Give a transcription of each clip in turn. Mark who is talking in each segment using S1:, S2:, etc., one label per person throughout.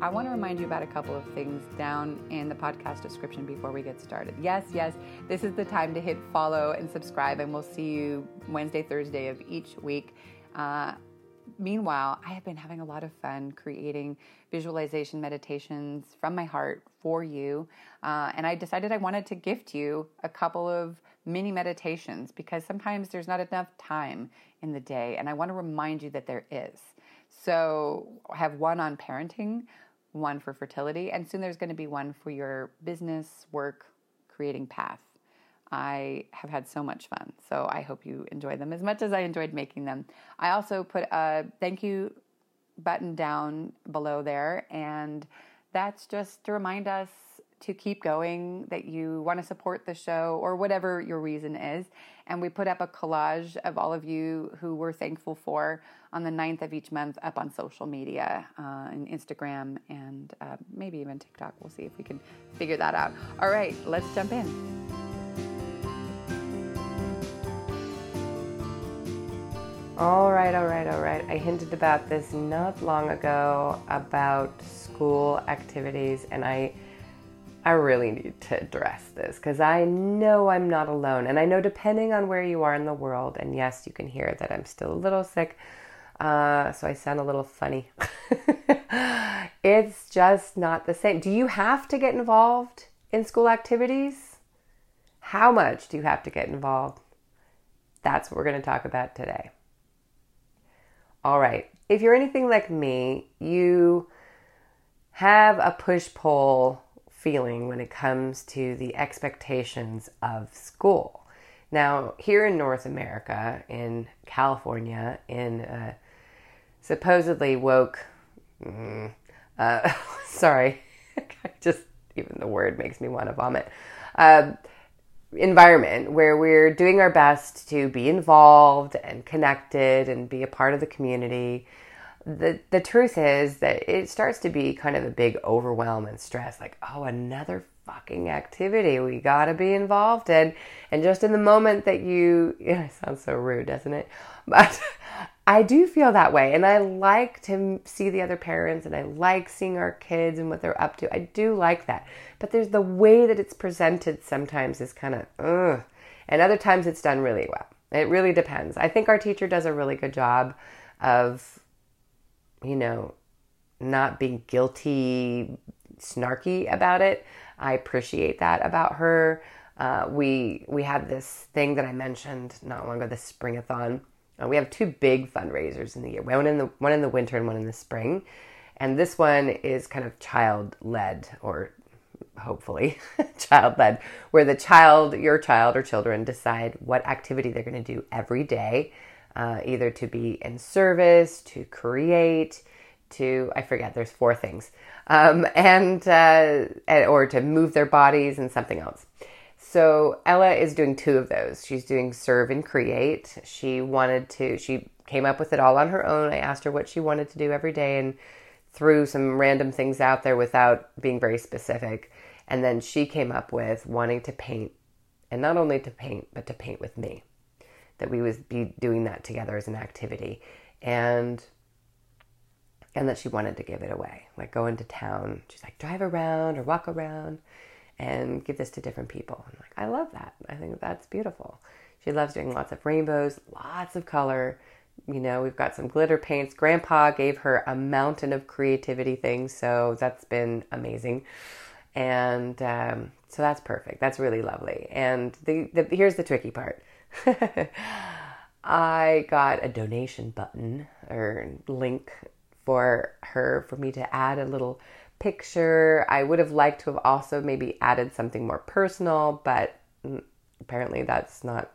S1: I want to remind you about a couple of things down in the podcast description before we get started. Yes, yes, this is the time to hit follow and subscribe, and we'll see you Wednesday, Thursday of each week. Uh, meanwhile, I have been having a lot of fun creating visualization meditations from my heart for you. Uh, and I decided I wanted to gift you a couple of mini meditations because sometimes there's not enough time in the day. And I want to remind you that there is. So I have one on parenting, one for fertility, and soon there's going to be one for your business, work, creating path. I have had so much fun. So I hope you enjoy them as much as I enjoyed making them. I also put a thank you button down below there, and that's just to remind us to keep going, that you want to support the show or whatever your reason is. And we put up a collage of all of you who we're thankful for on the 9th of each month up on social media, uh, and Instagram, and uh, maybe even TikTok. We'll see if we can figure that out. All right, let's jump in. All right, all right, all right. I hinted about this not long ago about school activities, and I I really need to address this because I know I'm not alone. And I know depending on where you are in the world, and yes, you can hear that I'm still a little sick, uh, so I sound a little funny. it's just not the same. Do you have to get involved in school activities? How much do you have to get involved? That's what we're going to talk about today. All right, if you're anything like me, you have a push pull feeling when it comes to the expectations of school. Now, here in North America, in California, in uh, supposedly woke, mm, uh, sorry, just even the word makes me want to vomit. Uh, environment where we're doing our best to be involved and connected and be a part of the community. The the truth is that it starts to be kind of a big overwhelm and stress like, oh, another fucking activity we got to be involved in. And just in the moment that you, yeah, it sounds so rude, doesn't it? But I do feel that way. And I like to see the other parents and I like seeing our kids and what they're up to. I do like that. But there's the way that it's presented sometimes is kind of, ugh. And other times it's done really well. It really depends. I think our teacher does a really good job of, you know, not being guilty, snarky about it. I appreciate that about her. Uh, we we had this thing that I mentioned not long ago, the springathon. Uh, we have two big fundraisers in the year. One in the one in the winter and one in the spring. And this one is kind of child led or hopefully child led, where the child, your child or children decide what activity they're going to do every day, uh, either to be in service, to create, to I forget. There's four things, um, and uh, or to move their bodies and something else. So Ella is doing two of those. She's doing serve and create. She wanted to. She came up with it all on her own. I asked her what she wanted to do every day and threw some random things out there without being very specific. And then she came up with wanting to paint, and not only to paint, but to paint with me. That we would be doing that together as an activity, and and that she wanted to give it away, like go into town. She's like drive around or walk around, and give this to different people. I'm like, I love that. I think that's beautiful. She loves doing lots of rainbows, lots of color. You know, we've got some glitter paints. Grandpa gave her a mountain of creativity things, so that's been amazing and um, so that's perfect. That's really lovely. And the, the here's the tricky part. I got a donation button or link for her for me to add a little picture. I would have liked to have also maybe added something more personal, but mm, apparently that's not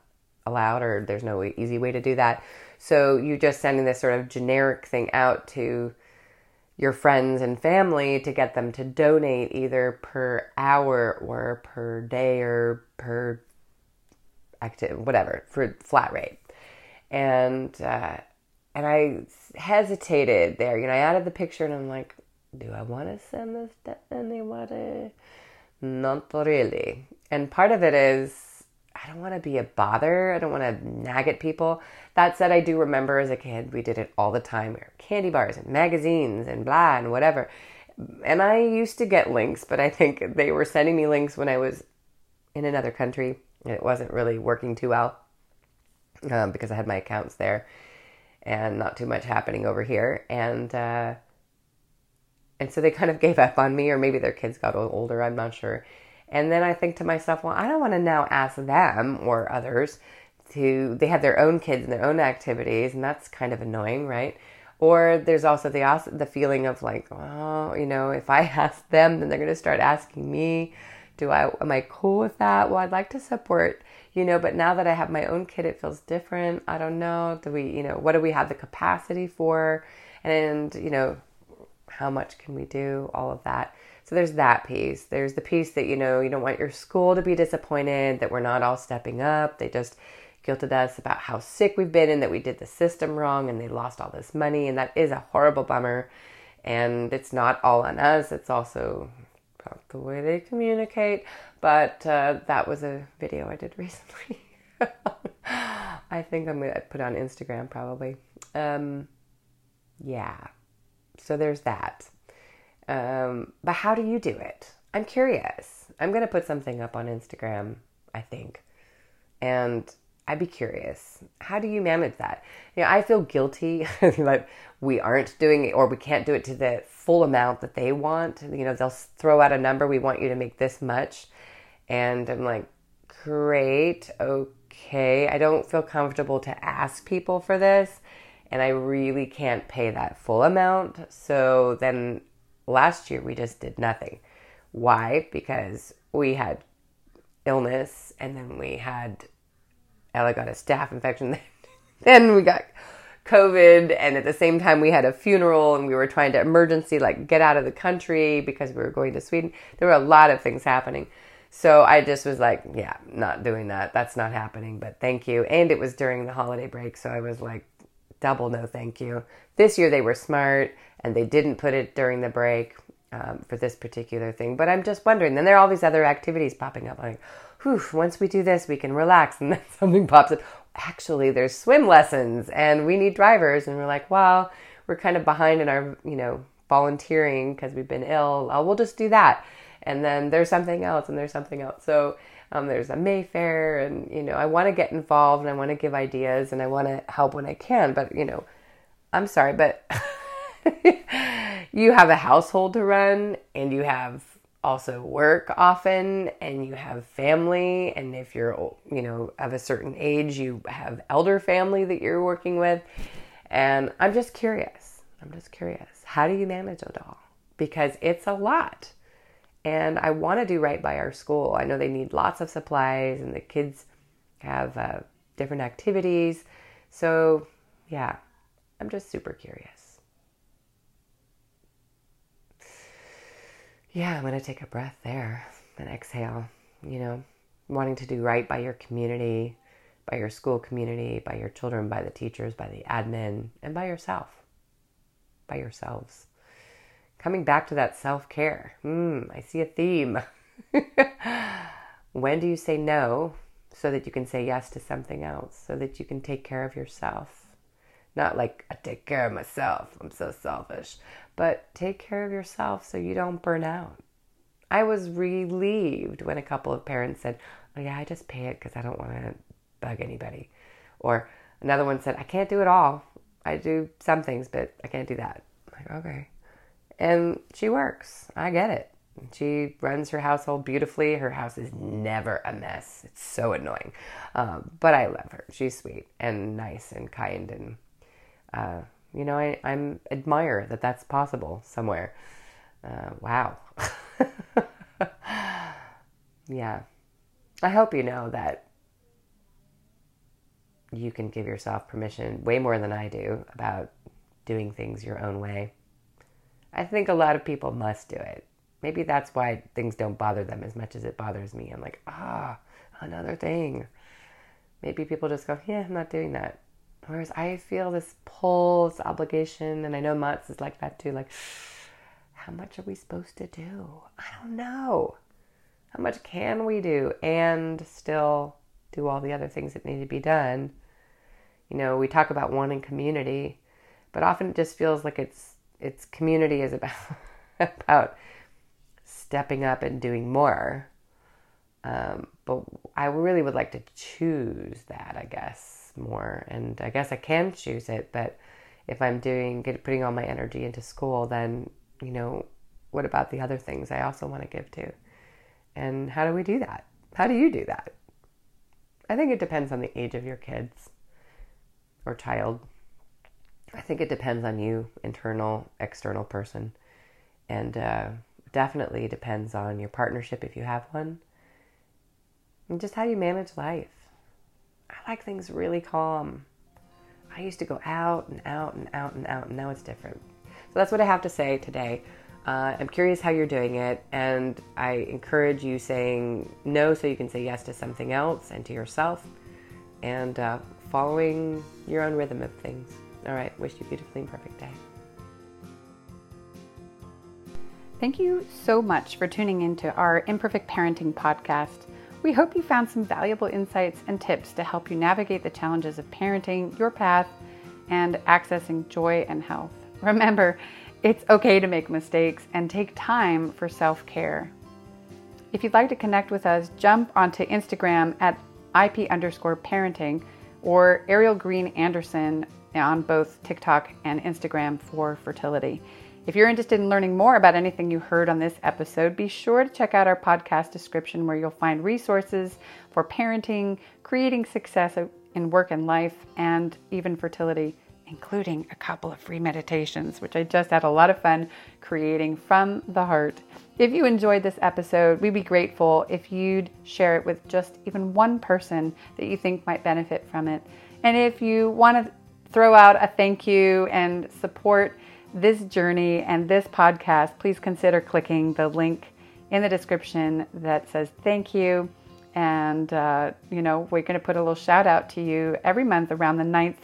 S1: allowed or there's no easy way to do that. So you're just sending this sort of generic thing out to your friends and family to get them to donate either per hour or per day or per active, whatever, for flat rate. And, uh, and I hesitated there. You know, I added the picture and I'm like, do I want to send this to anybody? Not really. And part of it is I don't want to be a bother. I don't want to nag at people. That said, I do remember as a kid, we did it all the time. Candy bars and magazines and blah and whatever. And I used to get links, but I think they were sending me links when I was in another country. It wasn't really working too well um, because I had my accounts there and not too much happening over here. And, uh, and so they kind of gave up on me, or maybe their kids got older, I'm not sure. And then I think to myself, well, I don't want to now ask them or others to, they have their own kids and their own activities, and that's kind of annoying, right? Or there's also the, the feeling of like, oh, you know, if I ask them, then they're going to start asking me. Do I, am I cool with that? Well, I'd like to support, you know, but now that I have my own kid, it feels different. I don't know. Do we, you know, what do we have the capacity for? And, you know, how much can we do? All of that. So there's that piece. There's the piece that, you know, you don't want your school to be disappointed that we're not all stepping up. They just guilted us about how sick we've been and that we did the system wrong and they lost all this money. And that is a horrible bummer. And it's not all on us, it's also the way they communicate. But uh, that was a video I did recently. I think I'm to put on Instagram probably. Um, yeah. So there's that. Um, but how do you do it? I'm curious. I'm to put something up on Instagram, I think. And I'd be curious. How do you manage that? You know, I feel guilty that we aren't doing it or we can't do it to the full amount that they want. You know, they'll throw out a number, we want you to make this much. And I'm like, great, okay. I don't feel comfortable to ask people for this and I really can't pay that full amount. So then last year we just did nothing. Why? Because we had illness and then we had Ella got a staph infection. then we got COVID and at the same time we had a funeral and we were trying to emergency like get out of the country because we were going to Sweden. There were a lot of things happening. So I just was like, yeah, not doing that. That's not happening, but thank you. And it was during the holiday break, so I was like, double no thank you. This year they were smart and they didn't put it during the break um, for this particular thing. But I'm just wondering. Then there are all these other activities popping up. Like, whew, once we do this, we can relax. And then something pops up. Actually, there's swim lessons and we need drivers. And we're like, well, we're kind of behind in our, you know, volunteering because we've been ill. Oh, we'll just do that. And then there's something else and there's something else. So um, there's a Mayfair, and you know, I want to get involved and I want to give ideas and I want to help when I can. But you know, I'm sorry, but you have a household to run, and you have also work often, and you have family, and if you're you know of a certain age, you have elder family that you're working with. And I'm just curious. I'm just curious. How do you manage it all? Because it's a lot and I want to do right by our school. I know they need lots of supplies, and the kids have uh, different activities. So, yeah, I'm just super curious. Yeah, I'm going to take a breath there and exhale. You know, wanting to do right by your community, by your school community, by your children, by the teachers, by the admin, and by yourself, by yourselves coming back to that self care. Hmm, I see a theme. when do you say no so that you can say yes to something else, so that you can take care of yourself? Not like, I take care of myself, I'm so selfish, but take care of yourself so you don't burn out. I was relieved when a couple of parents said, Oh, yeah, I just pay it because I don't want to bug anybody. Or another one said, I can't do it all. I do some things, but I can't do that. I'm like, okay. And she works. I get it. She runs her household beautifully. Her house is never a mess. It's so annoying. Um, but I love her. She's sweet and nice and kind. And, uh, you know, I I'm admire that that's possible somewhere. Uh, wow. yeah. I hope you know that you can give yourself permission way more than I do about doing things your own way. I think a lot of people must do it. Maybe that's why things don't bother them as much as it bothers me. I'm like, ah, another thing. maybe people just go, yeah, I'm not doing that. Whereas I feel this pull, this obligation, and I know Mats is like that too. Like, how much are we supposed to do? I don't know. How much can we do and still do all the other things that need to be done? You know, we talk about wanting community, but often it just feels like it's it's community is about about stepping up and doing more. Um, but I really would like to choose that, I guess, more. And I guess I can choose it, but if I'm doing putting all my energy into school, then you know, what about the other things I also want to give to? And how do we do that? How do you do that? I think it depends on the age of your kids or child. I think it depends on you, internal, external person. And uh, definitely depends on your partnership if you have one. And just how you manage life. I like things really calm. I used to go out and out and out and out, and now it's different. So that's what I have to say today. Uh, I'm curious how you're doing it, and I encourage you saying no so you can say yes to something else and to yourself, and uh, following your own rhythm of things. All right, wish you a beautifully and perfect day.
S2: Thank you so much for tuning into our Imperfect Parenting podcast. We hope you found some valuable insights and tips to help you navigate the challenges of parenting, your path, and accessing joy and health. Remember, it's okay to make mistakes and take time for self care. If you'd like to connect with us, jump onto Instagram at IP underscore parenting or Ariel Green Andersson on both TikTok and Instagram for fertility. If you're interested in learning more about anything you heard on this episode, be sure to check out our podcast description where you'll find resources for parenting, creating success in work and life, and even fertility including a couple of free meditations, which I just had a lot of fun creating from the heart. If you enjoyed this episode, we'd be grateful if you'd share it with just even one person that you think might benefit from it. And if you want to throw out a thank you and support this journey and this podcast, please consider clicking the link in the description that says thank you. And, uh, you know, we're going to put a little shout out to you every month around the 9th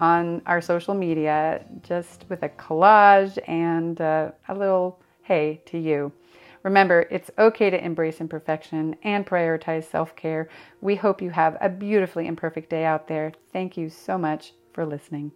S2: on our social media just with a collage and uh, a little hey to you. Remember, it's okay to embrace imperfection and prioritize self care. We hope you have a beautifully imperfect day out there. Thank you so much for listening.